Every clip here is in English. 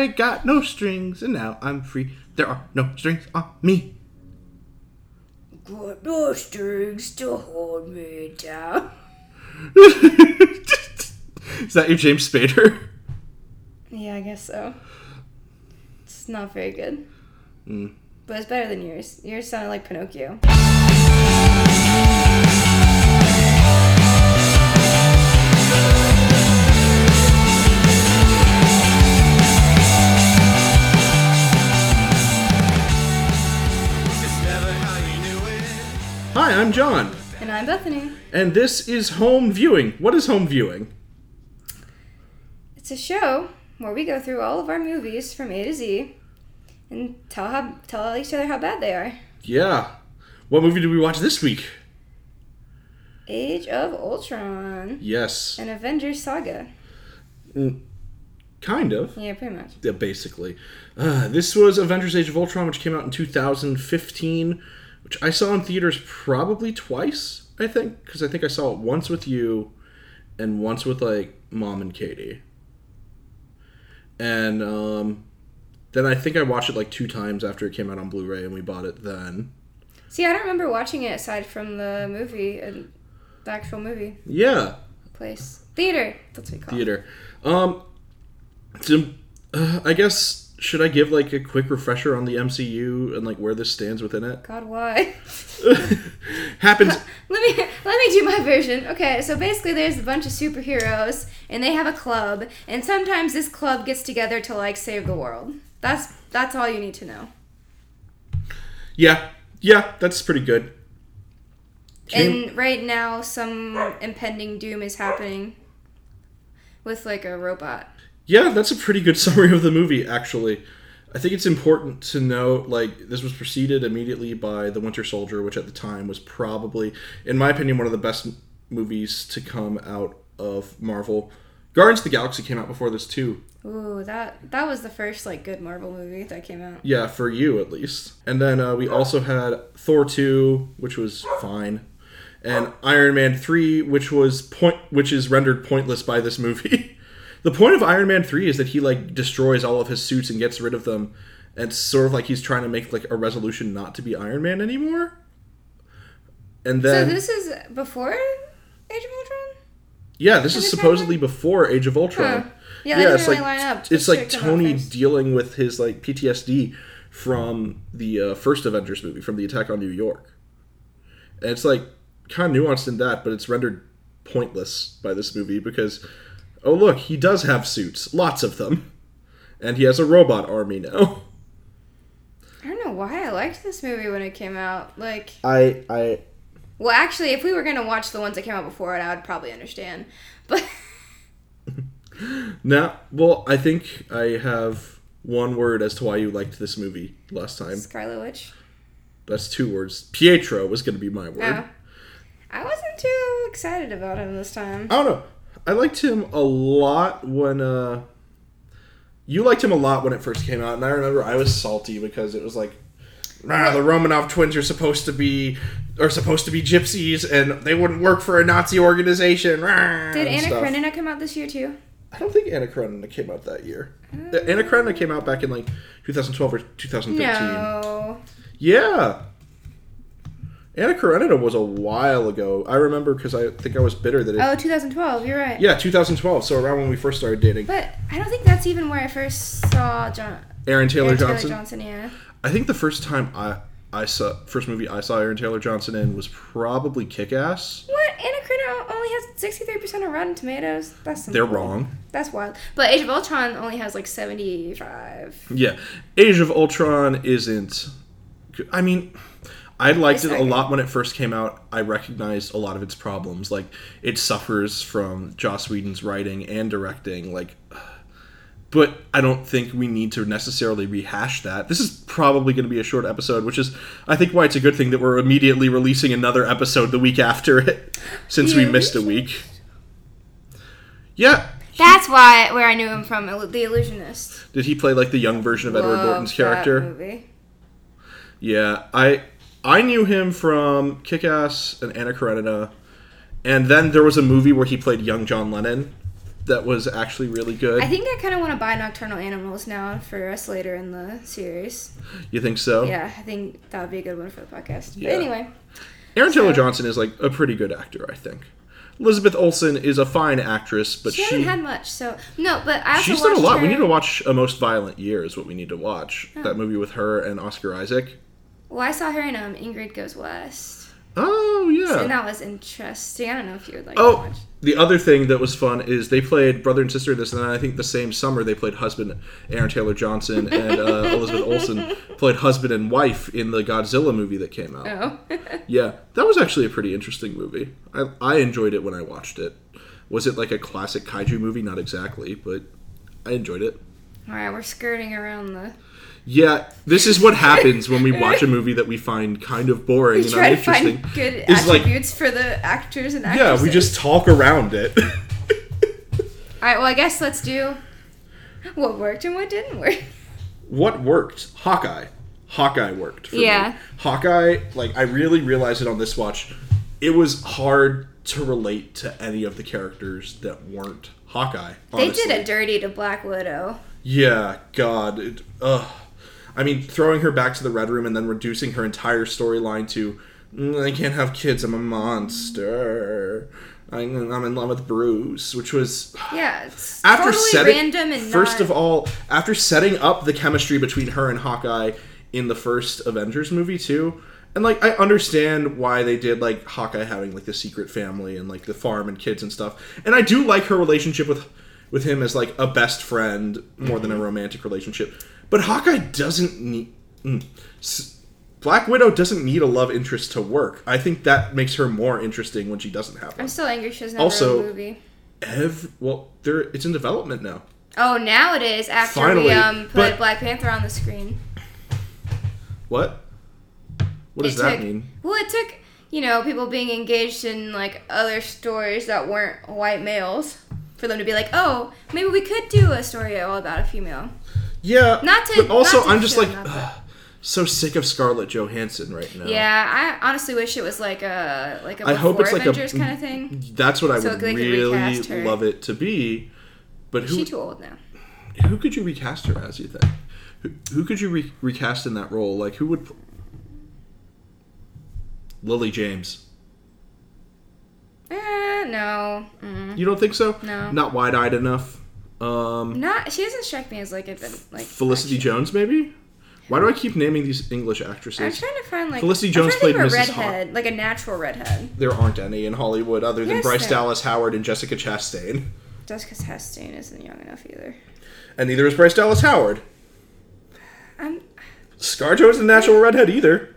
I got no strings, and now I'm free. There are no strings on me. Got no strings to hold me down. Is that your James Spader? Yeah, I guess so. It's not very good. Mm. But it's better than yours. Yours sounded like Pinocchio. Hi, I'm John, And I'm Bethany. and this is home viewing. What is home viewing? It's a show where we go through all of our movies from A to Z and tell how tell each other how bad they are. Yeah. What movie did we watch this week? Age of Ultron. Yes. An Avengers saga. Kind of. Yeah, pretty much. Yeah, basically. Uh, this was Avengers Age of Ultron, which came out in 2015, which I saw in theaters probably twice, I think, because I think I saw it once with you and once with, like, mom and Katie. And um, then I think I watched it, like, two times after it came out on Blu ray, and we bought it then. See, I don't remember watching it aside from the movie and the actual movie Yeah, place. Theater. That's what we call it. theater. Um, so, uh, I guess, should I give, like, a quick refresher on the MCU and, like, where this stands within it? God, why? Happens let me let me do my version. Okay, so basically there's a bunch of superheroes and they have a club and sometimes this club gets together to like save the world. That's that's all you need to know. Yeah, yeah, that's pretty good. And right now some impending doom is happening with like a robot. Yeah, that's a pretty good summary of the movie, actually. I think it's important to note, like, this was preceded immediately by The Winter Soldier, which at the time was probably, in my opinion, one of the best movies to come out of Marvel. Guardians of the Galaxy came out before this, too. Ooh, that that was the first like good Marvel movie that came out. Yeah, for you at least. And then uh, we also had Thor 2, which was fine. And Iron Man 3, which was point which is rendered pointless by this movie. the point of Iron Man 3 is that he like destroys all of his suits and gets rid of them. And it's sort of like he's trying to make like a resolution not to be Iron Man anymore. And then so this is before Age of Ultron? yeah, this is the supposedly before Age of Ultron. Huh. Yeah, yeah, it's really like it's like shit came out Tony dealing with his like PTSD from the uh, first Avengers movie, from the attack on New York. And it's like kind of nuanced in that, but it's rendered pointless by this movie because oh look, he does have suits, lots of them, and he has a robot army now. I don't know why I liked this movie when it came out. Like I I Well, actually, if we were gonna watch the ones that came out before it, I would probably understand. But now well, I think I have one word as to why you liked this movie last time. Scarlet Witch. That's two words. Pietro was going to be my word. No, I wasn't too excited about him this time. I don't know. I liked him a lot when uh you liked him a lot when it first came out, and I remember I was salty because it was like ah, the Romanov twins are supposed to be are supposed to be gypsies and they wouldn't work for a Nazi organization. rah, Did Anna stuff. Karenina come out this year too? I don't think Anna Karenina came out that year. Uh, Anna Karenina came out back in like 2012 or 2013. No. Yeah. Anna Karenina was a while ago. I remember because I think I was bitter that it. Oh, 2012. You're right. Yeah, 2012. So around when we first started dating. But I don't think that's even where I first saw John. Aaron Taylor Aaron Johnson. Taylor Johnson. Yeah. I think the first time I I saw first movie I saw Aaron Taylor Johnson in was probably Kick Ass. What? Anna Karenina only has 63% of Rotten Tomatoes. That's They're wrong. That's wild. But Age of Ultron only has like 75. Yeah, Age of Ultron isn't. I mean, I liked it a lot when it first came out. I recognized a lot of its problems. Like it suffers from Joss Whedon's writing and directing. Like, but I don't think we need to necessarily rehash that. This is probably going to be a short episode, which is I think why it's a good thing that we're immediately releasing another episode the week after it, since we missed a week. Yeah. That's why where I knew him from, The Illusionist. Did he play like the young version of Edward Love Norton's character? Yeah, I I knew him from Kick Ass and Anna Karenina, and then there was a movie where he played young John Lennon, that was actually really good. I think I kind of want to buy Nocturnal Animals now for us later in the series. you think so? Yeah, I think that would be a good one for the podcast. Yeah. But anyway, Aaron Taylor So- Johnson is like a pretty good actor, I think. Elizabeth Olsen is a fine actress, but she, she, hasn't had much, so no. But I also she's done a lot. We need to watch A Most Violent Year is what we need to watch. Oh. That movie with her and Oscar Isaac. Well, I saw her in um, Ingrid Goes West, Oh yeah. and that was interesting. I don't know if you would like Oh, to watch. the other thing that was fun is they played brother and sister in this, and then I think the same summer they played husband Aaron Taylor Johnson and uh, Elizabeth Olsen played husband and wife in the Godzilla movie that came out. Oh, Yeah, that was actually a pretty interesting movie. I, I enjoyed it when I watched it. Was it like a classic kaiju movie? Not exactly, but I enjoyed it. all right, we're skirting around the. Yeah, this is what happens when we watch a movie that we find kind of boring We and try to find good like- attributes for the actors and actresses. yeah, we just talk around it. All right, well, I guess let's do what worked and what didn't work. what worked? Hawkeye. Hawkeye worked. For Yeah. Me. Hawkeye, like I really realized it on this watch. It was hard to relate to any of the characters that weren't Hawkeye. They did a dirty to Black Widow. Yeah, God. It, ugh. I mean, throwing her back to the Red Room and then reducing her entire storyline to, "Mm, I can't have kids, I'm a monster. I'm, I'm in love with Bruce, which was. Yeah, it's After totally setting. random and first not, of all, after setting up the chemistry between her and Hawkeye in the first Avengers movie, too. And, like, I understand why they did, like, Hawkeye having, like, the secret family and, like, the farm and kids and stuff. And I do like her relationship with with him as like a best friend more than a Mm-hmm. romantic relationship. But Hawkeye doesn't need mm, Black Widow doesn't need a love interest to work. I think that makes her more interesting when she doesn't have I'm still angry she doesn't have Also- a movie. Ev, well, there it's in development now. Oh, now it is after Finally, we um put but- Black Panther on the screen. What? What does It that took- mean? Well, it took you know people being engaged in like other stories that weren't white males for them to be like, oh, maybe we could do a story all about a female. Yeah, Not to- But also, to I'm just like so sick of Scarlett Johansson right now. Yeah, I honestly wish it was like a like a I hope it's like a- Avengers kind of thing. That's what I So would really love it to be. But who She's too old now. who could you recast her as? You think? Who, who could you re- recast in that role? Like who would? Lily James. Eh, no. Mm. You don't think so? No. Not wide eyed enough. Um, Not. She doesn't strike me as like a like Felicity Jones, maybe. Why do I keep naming these English actresses? I'm trying to find like Felicity Jones played Mrs. Redhead, like a natural redhead. There aren't any in Hollywood other than Yes, Bryce there- Dallas Howard and Jessica Chastain, Jessica Chastain isn't young enough either. and neither is Bryce Dallas Howard. I'm. ScarJo isn't a natural redhead either.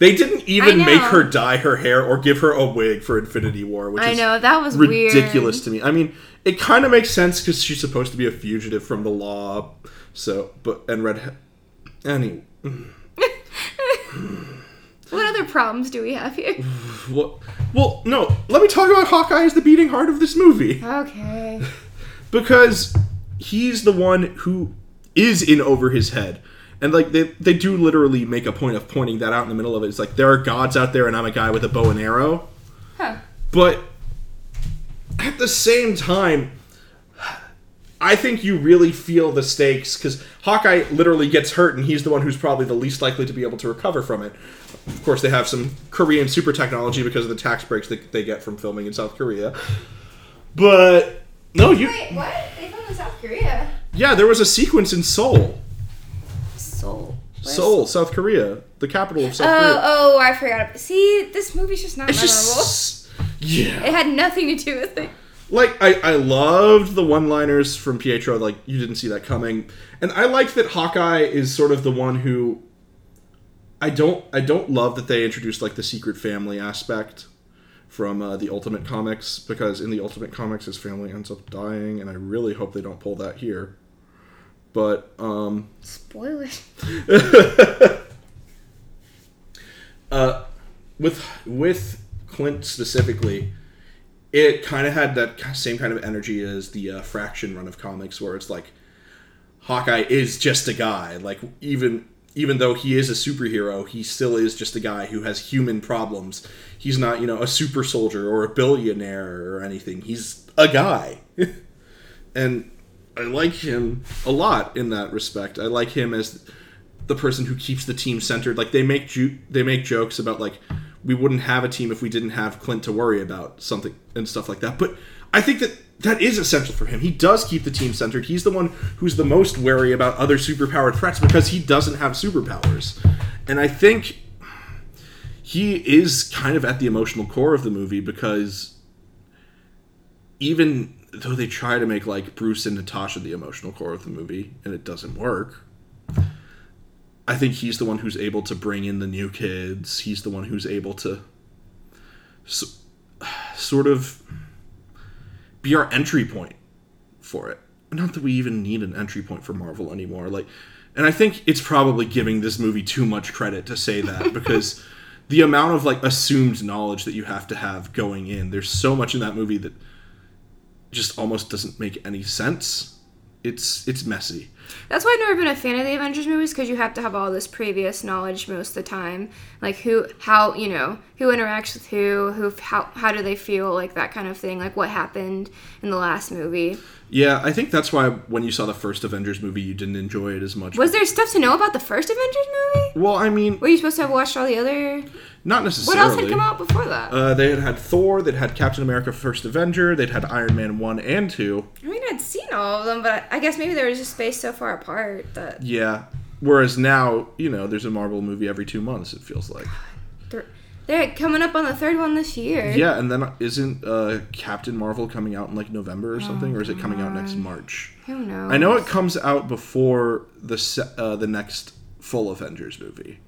They didn't even make her dye her hair or give her a wig for Infinity War, which I is know that was ridiculous Weird. to me. I mean, it kind of makes sense because she's supposed to be a fugitive from the law. So, but and red. Any What other problems do we have here? well, well, no. Let me talk about Hawkeye as the beating heart of this movie Okay. because he's the one who is in over his head. And like they, they do literally make a point of pointing that out in the middle of it. It's like there are gods out there, and I'm a guy with a bow and arrow. Huh. But at the same time, I think you really feel the stakes because Hawkeye literally gets hurt, and he's the one who's probably the least likely to be able to recover from it. Of course, they have some Korean super technology because of the tax breaks that they get from filming in South Korea. But no, you Wait, what? They filmed in South Korea. yeah, there was a sequence in Seoul, Seoul. Seoul, South Korea, the capital of South Oh, Korea. oh, I forgot. See, this movie's just not It's memorable. just yeah. It had nothing to do with it. like I, I loved the one liners from Pietro, like you didn't see that coming. And I liked that Hawkeye is sort of the one who I don't I don't love that they introduced like the secret family aspect from uh, the Ultimate Comics because in the Ultimate Comics his family ends up dying and I really hope they don't pull that here. But um Spoilers. uh, with with Clint specifically, it kind of had that same kind of energy as the uh, Fraction run of comics, where it's like Hawkeye is just a guy. Like even even though he is a superhero, he still is just a guy who has human problems. He's not, you know, a super soldier or a billionaire or anything. He's a guy. and I like him a lot in that respect. I like him as the person who keeps the team centered. Like they make ju- they make jokes about like we wouldn't have a team if we didn't have Clint to worry about something and stuff like that. But I think that that is essential for him. He does keep the team centered. He's the one who's the most wary about other superpowered threats because he doesn't have superpowers. And I think he is kind of at the emotional core of the movie because even though they try to make like Bruce and Natasha the emotional core of the movie and it doesn't work, I think he's the one who's able to bring in the new kids. He's the one who's able to so, sort of be our entry point for it. Not that we even need an entry point for Marvel anymore. Like, and I think it's probably giving this movie too much credit to say that because the amount of like assumed knowledge that you have to have going in, there's so much in that movie that just almost doesn't make any sense. It's it's messy. That's why I've never been a fan of the Avengers movies because you have to have all this previous knowledge most of the time, like who, how, you know, who interacts with who, who, how, how do they feel, like that kind of thing, like what happened in the last movie. Yeah, I think that's why when you saw the first Avengers movie, you didn't enjoy it as much. Was there stuff to know about the first Avengers movie? well, I mean, Were you supposed to have watched all the other? not necessarily. What else had come out before that? Uh, they had had Thor, they'd had Captain America: First Avenger, they'd had Iron Man one and two. I mean, I'd seen all of them, but I guess maybe there was just space so far apart that Yeah. Whereas now, you know, there's a Marvel movie every two months. It feels like. they're, they're coming up on the third one this year. Yeah, and then isn't uh, Captain Marvel coming out in like November or something, or is it coming out next March? Who knows? I know it comes out before the se- uh, the next full Avengers movie,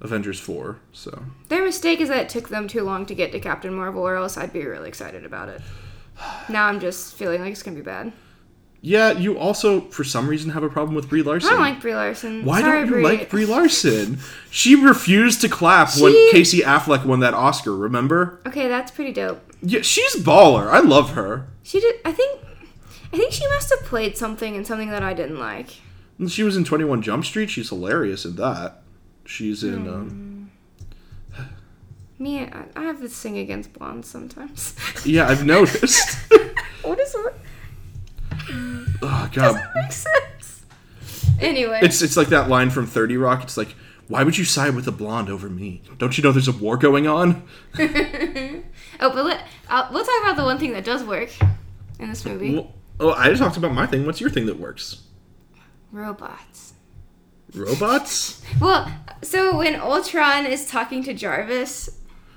Avengers four. So Their mistake is that it took them too long to get to Captain Marvel, or else I'd be really excited about it. Now I'm just feeling like it's gonna be bad. Yeah, you also for some reason have a problem with Brie Larson. I don't like Brie Larson. Why Sorry, don't you Brie. like Brie Larson? She refused to clap when Casey Affleck won that Oscar. Remember? Okay, that's pretty dope. Yeah, she's baller. I love her. She did. I think. I think she must have played something in something that I didn't like. She was in Twenty One Jump Street. She's hilarious in that. She's in. Hmm. Um, Me, I, I have this thing against blondes sometimes. yeah, I've noticed. what is what? Oh God, Doesn't make sense. Anyway, it's it's like that line from Thirty Rock. It's like, why would you side with a blonde over me? Don't you know there's a war going on? oh, but let, I'll, we'll talk about the one thing that does work in this movie: Well, oh, I just talked about my thing. What's your thing that works? robots. Robots? Well, so when Ultron is talking to Jarvis,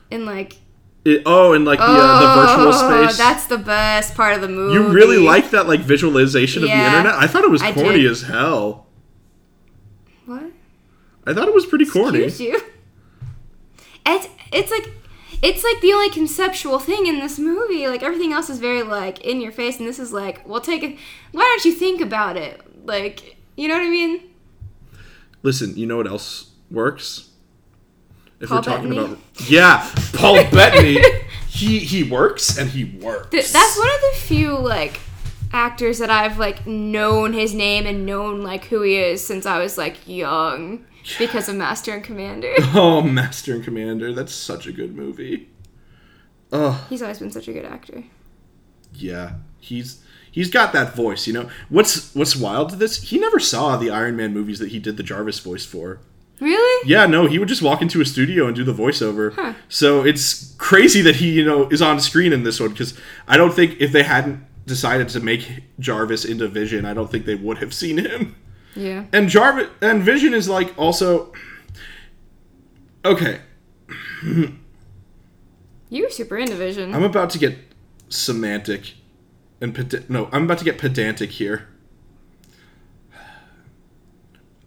in like It, oh, and like the, uh, the virtual Oh, space. That's the best part of the movie. You really like that like visualization of the internet? I thought it was corny as hell. what? I thought it was pretty corny. Excuse you. It's it's like it's like the only conceptual thing in this movie. Like everything else is very like in your face, and this is like, well, take it. Why don't you think about it? Like, you know what I mean? Listen, you know what else works? If Paul we're talking Bettany? about yeah, Paul Bettany, he he works and he works. Th- that's one of the few like actors that I've like known his name and known like who he is since I was like young because of Master and Commander. Oh, Master and Commander, that's such a good movie. Oh He's always been such a good actor. yeah, he's he's got that voice. You know what's what's wild to this? He never saw the Iron Man movies that he did the Jarvis voice for. Yeah, no, he would just walk into a studio and do the voiceover. Huh. So it's crazy that he, you know, is on screen in this one because I don't think if they hadn't decided to make Jarvis into Vision, I don't think they would have seen him. Yeah. And Jarvis and Vision is like also okay. You were super into Vision. I'm about to get semantic and ped- no, I'm about to get pedantic here.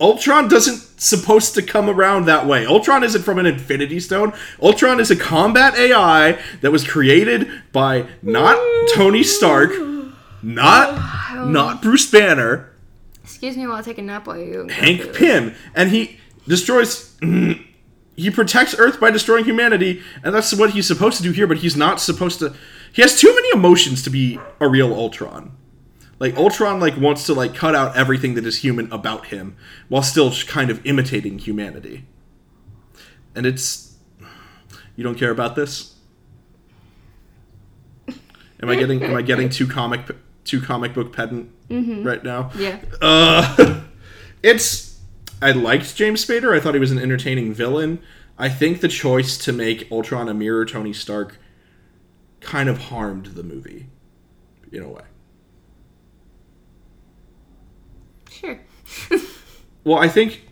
Ultron doesn't supposed to come around that way. Ultron isn't from an Infinity Stone. Ultron is a combat AI that was created by not Tony Stark, not not Bruce Banner, Excuse me while I take a nap while you. Hank. Pym, and he destroys. He protects Earth by destroying humanity, and that's what he's supposed to do here. But he's not supposed to. He has too many emotions to be a real Ultron. Like Ultron like wants to like cut out everything that is human about him while still kind of imitating humanity. And it's you don't care about this? Am I getting am I getting too comic too comic book pedant right now? Yeah. Uh, it's I liked James Spader. I thought he was an entertaining villain. I think the choice to make Ultron a mirror Tony Stark kind of harmed the movie in a way. Well, I think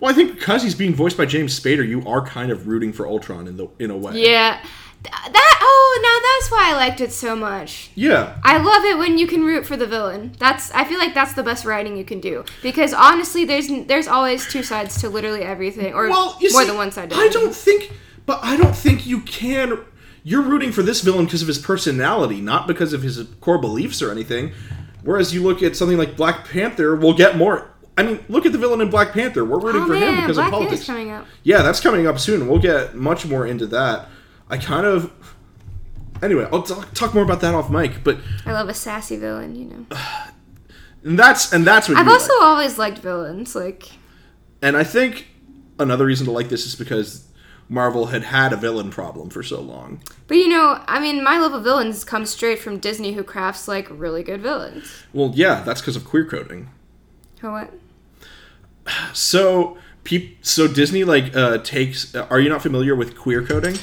well, I think because he's being voiced by James Spader, you are kind of rooting for Ultron in the in a way. Yeah. Th- That oh now that's why I liked it so much. Yeah. I love it when you can root for the villain. That's I feel like that's the best writing you can do because honestly, there's there's always two sides to literally everything, or Well, more see, than one side. I don't think, but I don't think you can. You're rooting for this villain because of his personality, not because of his core beliefs or anything. Whereas you look at something like Black Panther, we'll get more. I mean, look at the villain in Black Panther. We're rooting Oh for him because Black of Panther's politics. coming up. Yeah, that's coming up soon. We'll get much more into that. I kind of. Anyway, I'll talk, talk more about that off mic, but I love a sassy villain. You know. and that's and that's what I've also like. always liked villains. Like And I think another reason to like this is because Marvel had had a villain problem for so long. But you know, I mean, my love of villains comes straight from Disney, who crafts like really good villains. Well, yeah, that's because of queer coding. Who what? So, peop- so Disney like uh, takes. Are you not familiar with queer coding?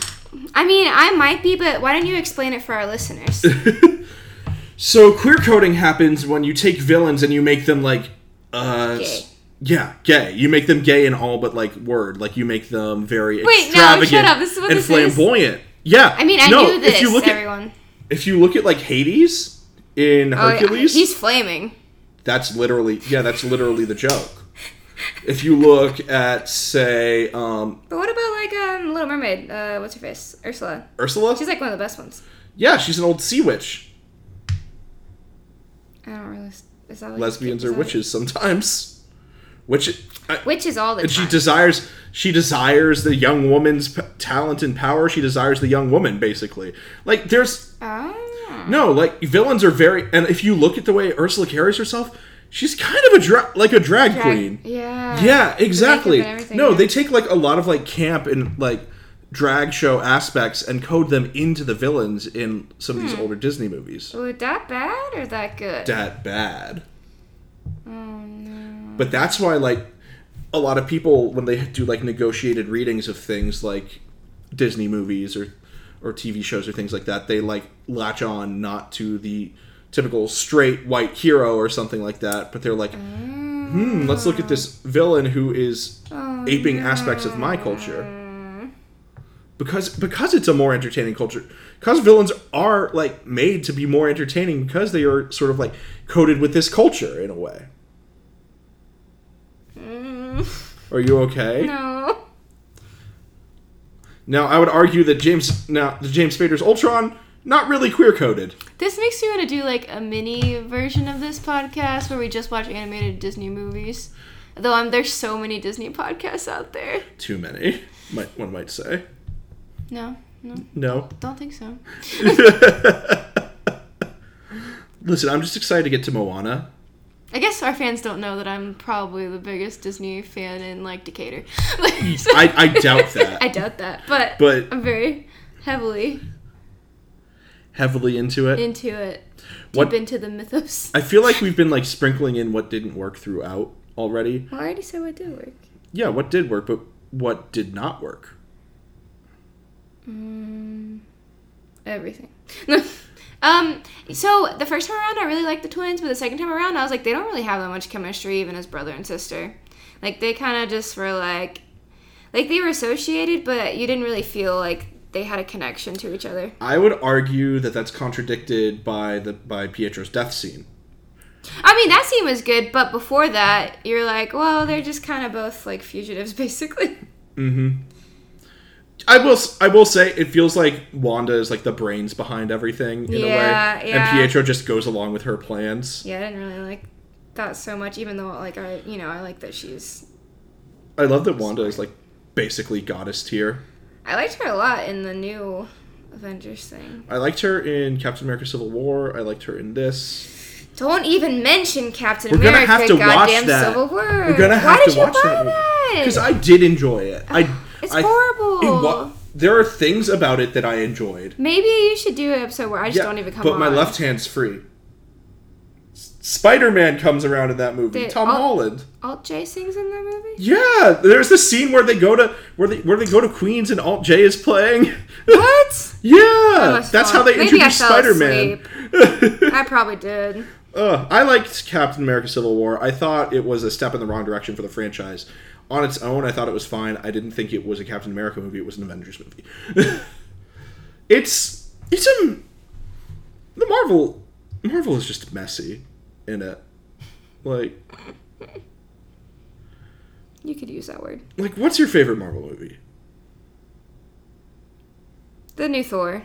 I mean, I might be, but why don't you explain it for our listeners? So, queer coding happens when you take villains and you make them like. Uh, Gay. Yeah, gay. You make them gay in all but like word. Like you make them very Wait, no, extravagant shut up. This is what and this is. flamboyant. Yeah. I mean, I no, knew this. If you look at everyone. if you look at like Hades in Oh, yeah, Hercules, he's flaming. That's literally yeah, that's literally the joke. If you look at say um, But what about like um Little Mermaid? Uh, what's her face? Ursula. Ursula, She's like one of the best ones. yeah, she's an old sea witch. I don't really. Is that like, Lesbians are that- witches sometimes. which I, Witches all the time. she desires she desires the young woman's p- talent and power. She desires the young woman, basically. Like there's oh. no like villains are very, and if you look at the way Ursula carries herself, she's kind of a dra- like a drag, Drag- queen. Yeah. Yeah, exactly. everything, No, yeah. they take like a lot of like camp and like drag show aspects and code them into the villains in some of Hmm. these older Disney movies. Was that bad or that good? That bad. oh no. But that's why like a lot of people when they do like negotiated readings of things like Disney movies or or TV shows or things like that, they like latch on not to the typical straight white hero or something like that, but they're like, hmm, let's look at this villain who is Oh, aping aspects of my culture. because because it's a more entertaining culture. Because villains are like made to be more entertaining because they are sort of like coated with this culture in a way. Mm, are you okay? No. now i would argue that james now the james spader's ultron not really queer coded This makes me want to do like a mini version of this podcast where we just watch animated Disney movies. Though um, there's so many Disney podcasts out there. too many might one might say No, no, no don't think so. listen i'm just excited to get to moana I guess our fans don't know that I'm probably the biggest Disney fan in like Decatur. I, I doubt that I doubt that, but But- I'm very heavily heavily into it into it. Deep What- into the mythos. i feel like we've been like sprinkling in what didn't work throughout already Well, I already said what did work. yeah what did work but what did not work Mm, everything. um. So the first time around, I really liked the twins, but the second time around, I was like, they don't really have that much chemistry, even as brother and sister. Like they kind of just were like, like they were associated, but you didn't really feel like they had a connection to each other. I would argue that that's contradicted by the by Pietro's death scene. I mean, that scene was good, but before that, you're like, well, they're just kind of both like fugitives, basically. Mm-hmm. I will. I will say it feels like Wanda is like the brains behind everything in Yeah, a way, yeah. and Pietro just goes along with her plans. Yeah, I didn't really like that so much, even though like I, you know, I like that she's I love that Wanda is like basically goddess tier. I liked her a lot in the new Avengers thing. I liked her in Captain America: Civil War. I liked her in this. Don't even mention Captain We're gonna America. have to watch goddamn that. Civil War. We're gonna have Why to did you watch buy that because I did enjoy it. I It's I- horrible. it wa- there are things about it that I enjoyed. Maybe you should do an episode where I just don't even come but on. my left hand's free. Spider Man comes around in that movie. They- Tom oh. Holland. Alt J sings in that movie. Yeah, there's the scene where they go to where they where they go to Queens and Alt J is playing. What? yeah, that's how they maybe introduced Spider Man. I probably did. Uh, I liked Captain America: Civil War. I thought it was a step in the wrong direction for the franchise. On its own, I thought it was fine. I didn't think it was a Captain America movie. It was an Avengers movie. it's it's a the Marvel Marvel is just messy in it. Like You could use that word. like what's your favorite Marvel movie? The new Thor.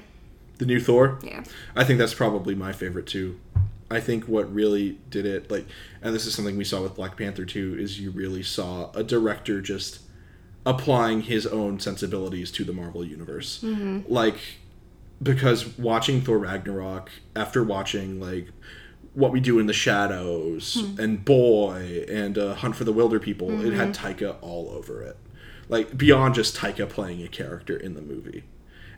The new Thor. Yeah. I think that's probably my favorite too. I think what really did it, like, and this is something we saw with Black Panther too, is you really saw a director just applying his own sensibilities to the Marvel universe. Mm-hmm. Like, because watching Thor Ragnarok, after watching, like, What We Do in the Shadows, and Boy, and uh, Hunt for the Wilderpeople, it had Taika all over it. Like, beyond just Taika playing a character in the movie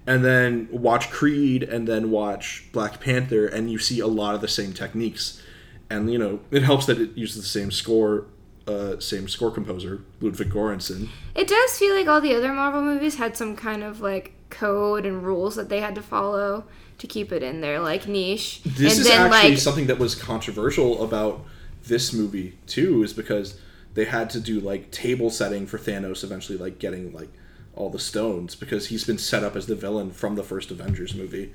and then watch Creed and then watch Black Panther and you see a lot of the same techniques. And you know, it helps that it uses the same score uh, same score composer, Ludwig Göransson. It does feel like all the other Marvel movies had some kind of like code and rules that they had to follow to keep it in their like niche. This and is actually like something that was controversial about this movie too, is because they had to do like table setting for Thanos eventually like getting like all the stones because he's been set up as the villain from the first Avengers movie.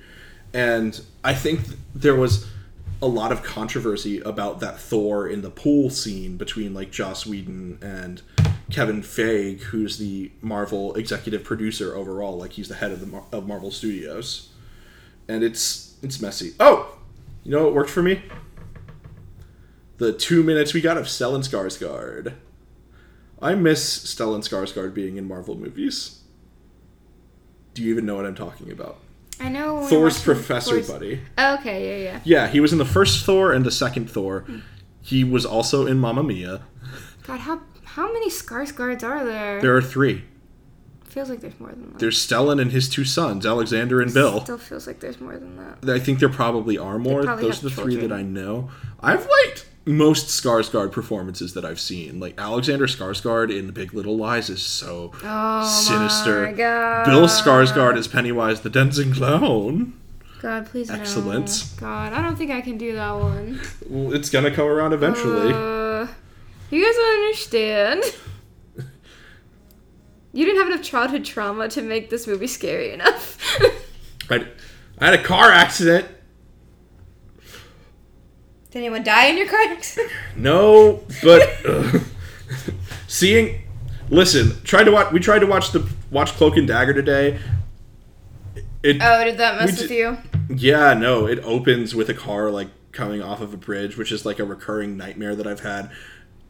And I think th- there was a lot of controversy about that Thor in the pool scene between like Joss Whedon and Kevin Feige, who's the Marvel executive producer overall, like he's the head of the Mar- of Marvel Studios. And it's it's messy. Oh, you know what worked for me? The two minutes we got of Stellan Skarsgård. I miss Stellan Skarsgård being in Marvel movies. Do you even know what I'm talking about? I know Thor's professor Thor's- buddy. Oh, okay, yeah, yeah. Yeah, he was in the first Thor and the second Thor. He was also in Mamma Mia. God, how how many Skarsgårds are there? There are three. feels like there's more than that. There's Stellan and his two sons, Alexander and Bill. Still feels like there's more than that. I think there probably are more. probably Those are the have three that. I know. I've liked most Skarsgård performances that I've seen. Like Alexander Skarsgård in The Big Little Lies is so Oh sinister. my god. Bill Skarsgård as Pennywise the Dancing Clown. God, please no. Excellent. God, I don't think I can do that one. Well, it's gonna come around eventually. Uh, you guys don't understand. You didn't have enough childhood trauma to make this movie scary enough. I, I had a car accident. Did anyone die in your car accident? No, but uh, seeing, listen, tried to watch. We tried to watch the watch Cloak and Dagger today. It Oh, did that mess with ju- you? yeah no. It opens with a car like coming off of a bridge, which is like a recurring nightmare that I've had.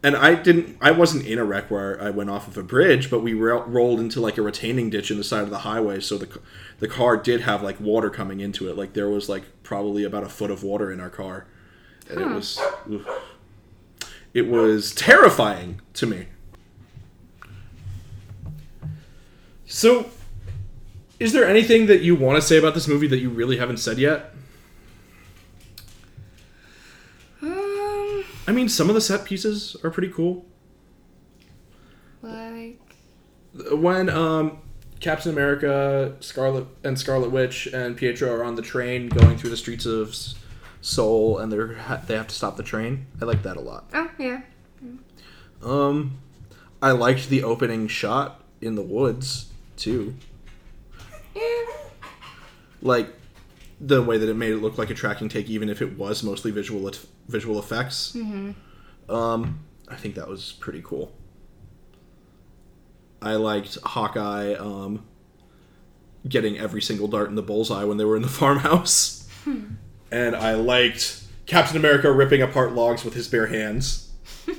And I didn't. I wasn't in a wreck where I went off of a bridge, but we ro- rolled into like a retaining ditch in the side of the highway. So the the car did have like water coming into it. Like there was like probably about a foot of water in our car, and it hmm. was. oof. It was terrifying to me. So, is there anything that you want to say about this movie that you really haven't said yet? Mean, some of the set pieces are pretty cool. like, When um, Captain America, Scarlet and Scarlet Witch and Pietro are on the train going through the streets of Seoul, and they're they have to stop the train. I like that a lot. oh yeah, Um, I liked the opening shot in the woods too. yeah. like the way that it made it look like a tracking take, even if it was mostly visual visual effects. Um, I think that was pretty cool. I liked Hawkeye um, getting every single dart in the bullseye when they were in the farmhouse, and I liked Captain America ripping apart logs with his bare hands.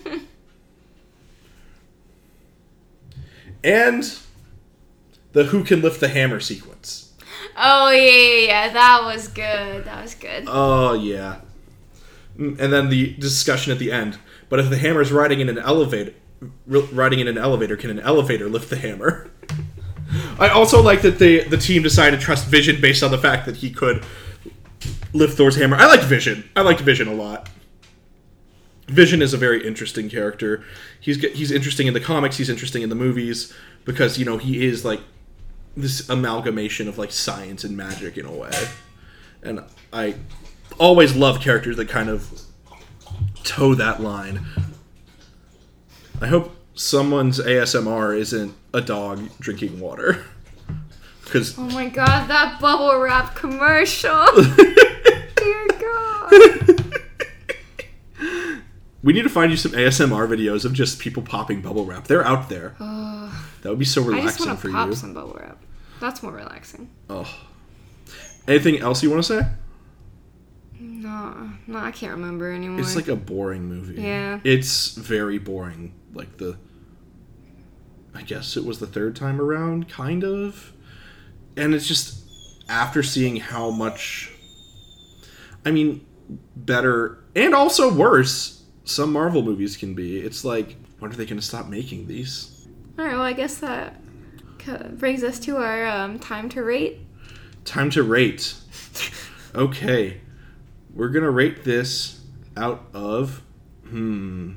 and the who can lift the hammer sequence. Oh yeah, yeah, yeah, that was good. That was good. Oh yeah. And then the discussion at the end. But if the hammer is riding in an elevator, riding in an elevator, can an elevator lift the hammer? I also like that the the team decided to trust Vision based on the fact that he could lift Thor's hammer. I liked Vision. I liked Vision a lot. Vision is a very interesting character. He's he's interesting in the comics. He's interesting in the movies because you know he is like this amalgamation of like science and magic in a way. And I always love characters that kind of toe that line. I hope someone's ASMR isn't a dog drinking water. Because Oh my god, that bubble wrap commercial. Dear God. we need to find you some ASMR videos of just people popping bubble wrap. They're out there. that would be so relaxing I just want for to pop you. some bubble wrap. That's more relaxing. Oh. Anything else you want to say? No, no, I can't remember anymore. It's like a boring movie. Yeah. It's very boring. Like the I guess it was the third time around, kind of. And it's just after seeing how much I mean, better and also worse some Marvel movies can be. It's like when are they going to stop making these? All right, well, I guess that brings us to our um, time to rate. Time to rate. Okay. We're going to rate this out of hmm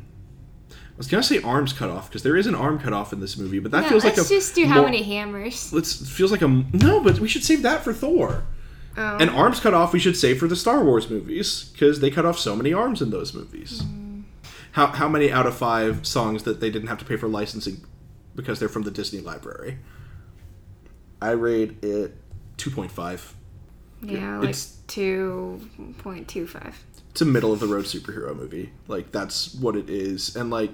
I was gonna say arms cut off because there is an arm cut off in this movie, but that No, feels like a let's just do how many hammers. Let's feels like a no, but we should save that for Thor. Oh. And arms cut off, we should save for the Star Wars movies because they cut off so many arms in those movies. How how many out of five songs that they didn't have to pay for licensing because they're from the Disney library? I rate it two point five. Yeah, like it's- 2.25. It's a middle of the road superhero movie. Like that's what it is, and like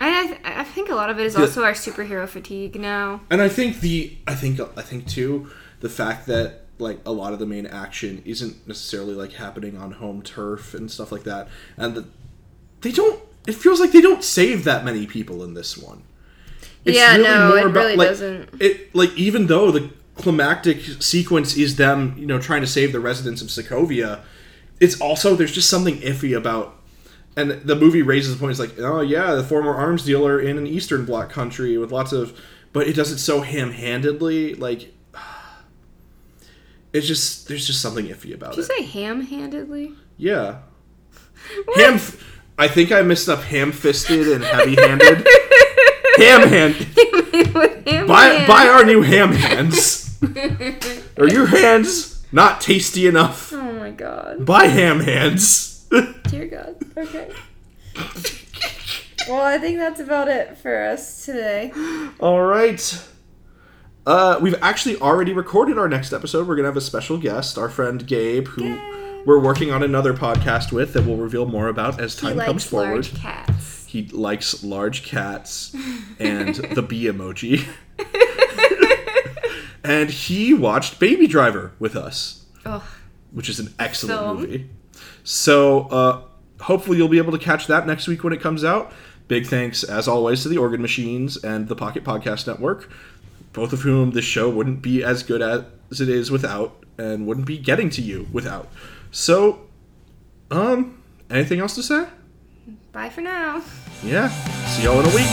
I, th- I think a lot of it is Yeah. also our superhero fatigue now. And I think the I think I think too the fact that like a lot of the main action isn't necessarily like happening on home turf and stuff like that, and that they don't. It feels like they don't save that many people in this one. Yeah, no, it really like, doesn't. It like even though the climactic sequence is them, you know, trying to save the residents of Sokovia, it's also there's just something iffy about and the movie raises the point it's like oh yeah the former arms dealer in an eastern bloc country with lots of but it does it so ham-handedly like it's just there's just something iffy about Did you it. say ham-handedly? yeah. Ham i think i missed up ham-fisted and heavy-handed. Ham-hand With ham hand. buy our new ham hands are your hands not tasty enough Oh my god. buy ham hands Dear God. Okay. well, I think that's about it for us today. All right. Uh, we've actually already recorded our next episode. We're gonna have a special guest, our friend Gabe, who Gabe. we're working on another podcast with that we'll reveal more about as time comes likes forward. large cats. He likes large cats and the bee emoji. and he watched Baby Driver with us, Ugh. which is an excellent Film. movie. So uh, hopefully you'll be able to catch that next week when it comes out. Big thanks, as always, to the Organ Machines and the Pocket Podcast Network, both of whom this show wouldn't be as good as it is without, and wouldn't be getting to you without. So, um, anything else to say? Bye for now. Yeah. See y'all in a week.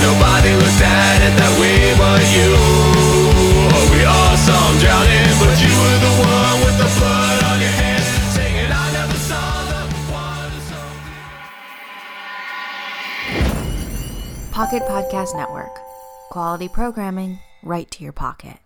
Nobody looked at it that way but you. Oh, we all saw him drowning, but you were the one with the blood on your hands, singing, I never saw the so Pocket Podcast Network. Quality programming right to your pocket.